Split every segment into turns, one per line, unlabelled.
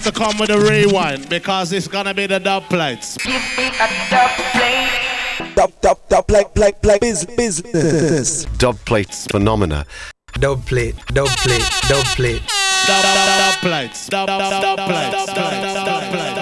have to come with a rewind because it's gonna be the dub plates.
Give me a dub plate.
Dub, dub, dub, plate, plate, plate, biz, business.
Dub plates phenomena.
Dub plate, dub plate, dub plate.
Dub, dub, dub plates. Dub, dub, dub plates. Dub, dub, dub plates.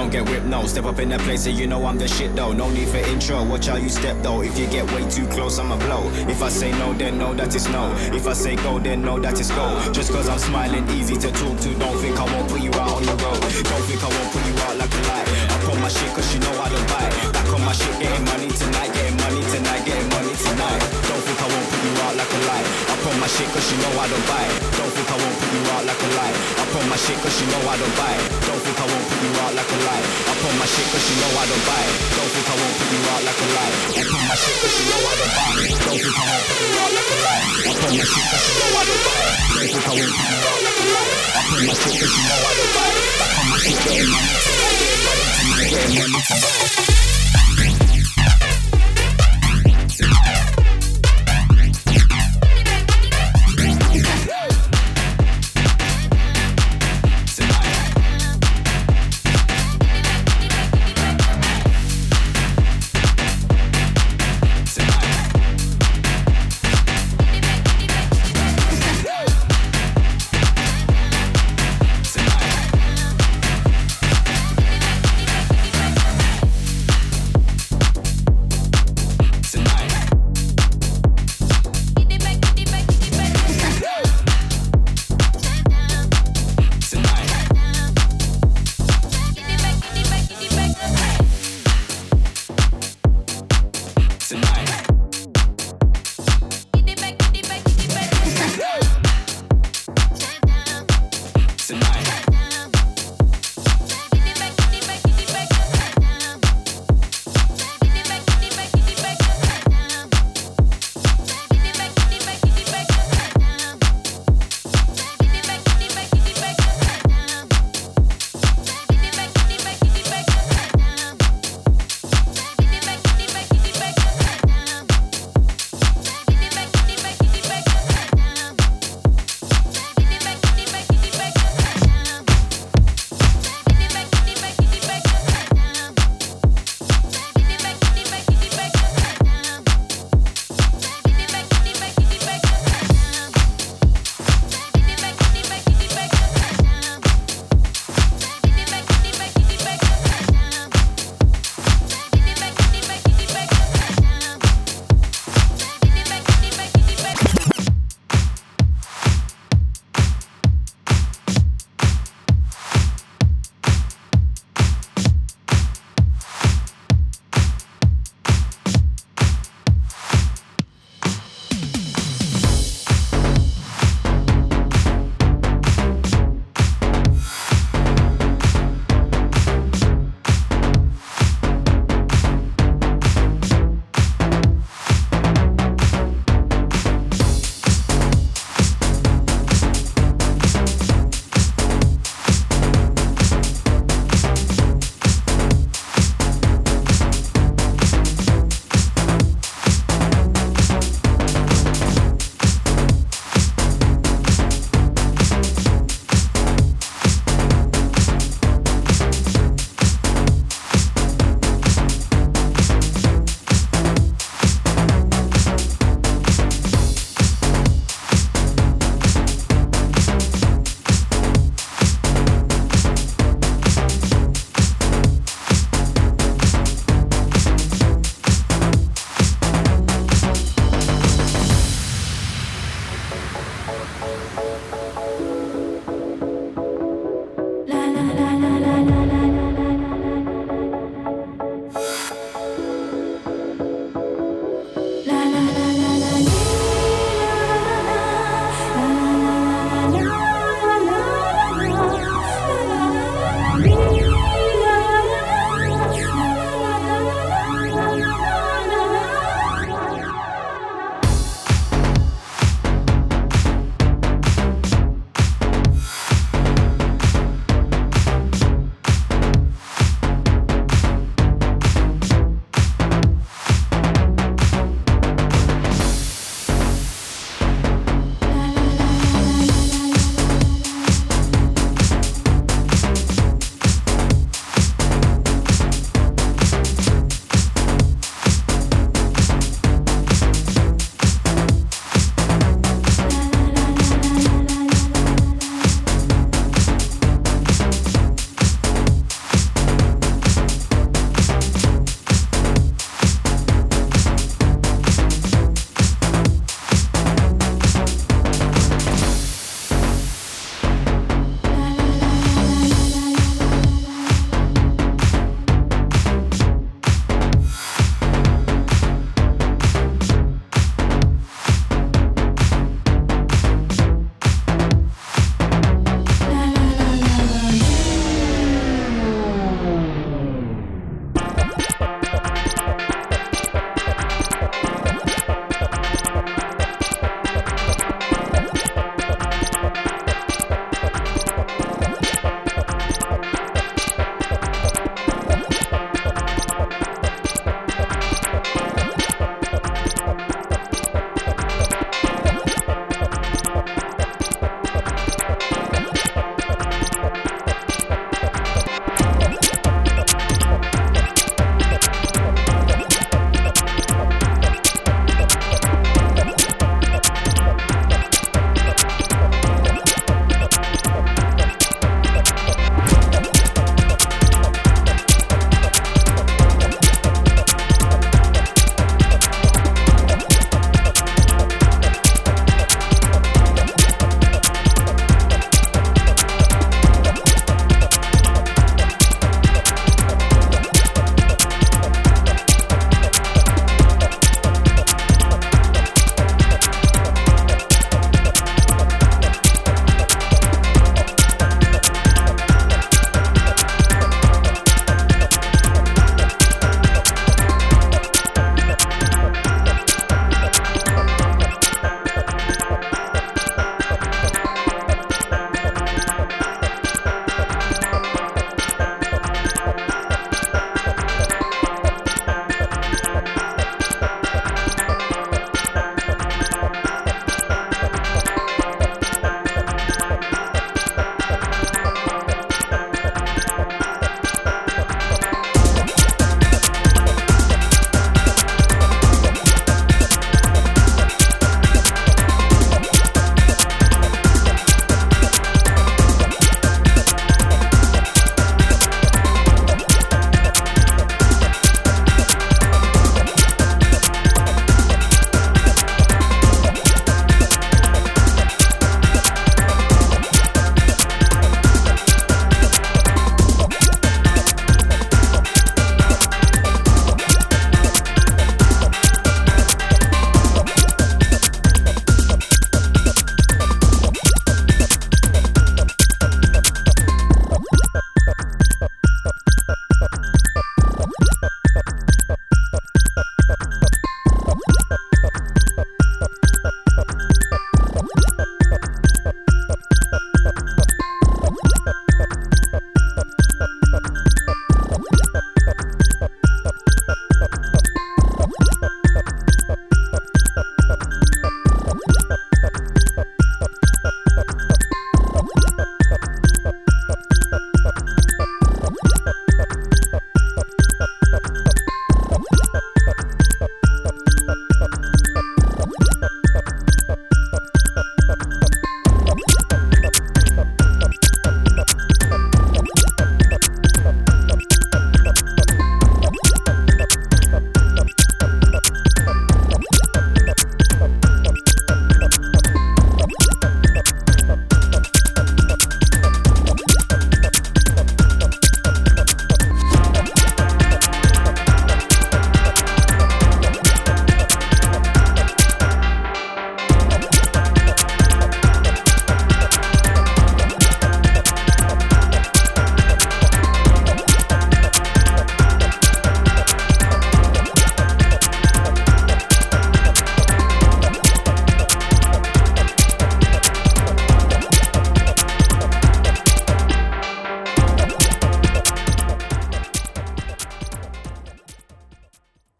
Don't
get
whipped, no. Step up in that place and you know I'm the shit though. No need for intro, watch how you step though. If you get way too close, I'ma blow. If I say no, then know that it's no. If I say go, then know that it's go. Just cause I'm smiling, easy to talk to. Don't think I won't put you out on the road. Don't think I won't put you out like a light. I put my shit cause you know I don't buy. Back on my shit, getting money tonight, getting money tonight, getting money tonight. Don't think I won't put you out like a light. I put my shit cause you know I don't buy. Think I won't put you out like a light. I put my shit cause you know I don't buy. Don't think I won't put you out like a light. I put my shit cause you know I don't buy. Don't think I won't put you out like a light. I put my shit cause you know I don't buy. Don't think I won't put you out like a light. I put my shit cause you know I don't buy. Don't think I won't put you out like a light. I put my shit cause you know I don't buy. Back on my shit, getting money getting money getting money.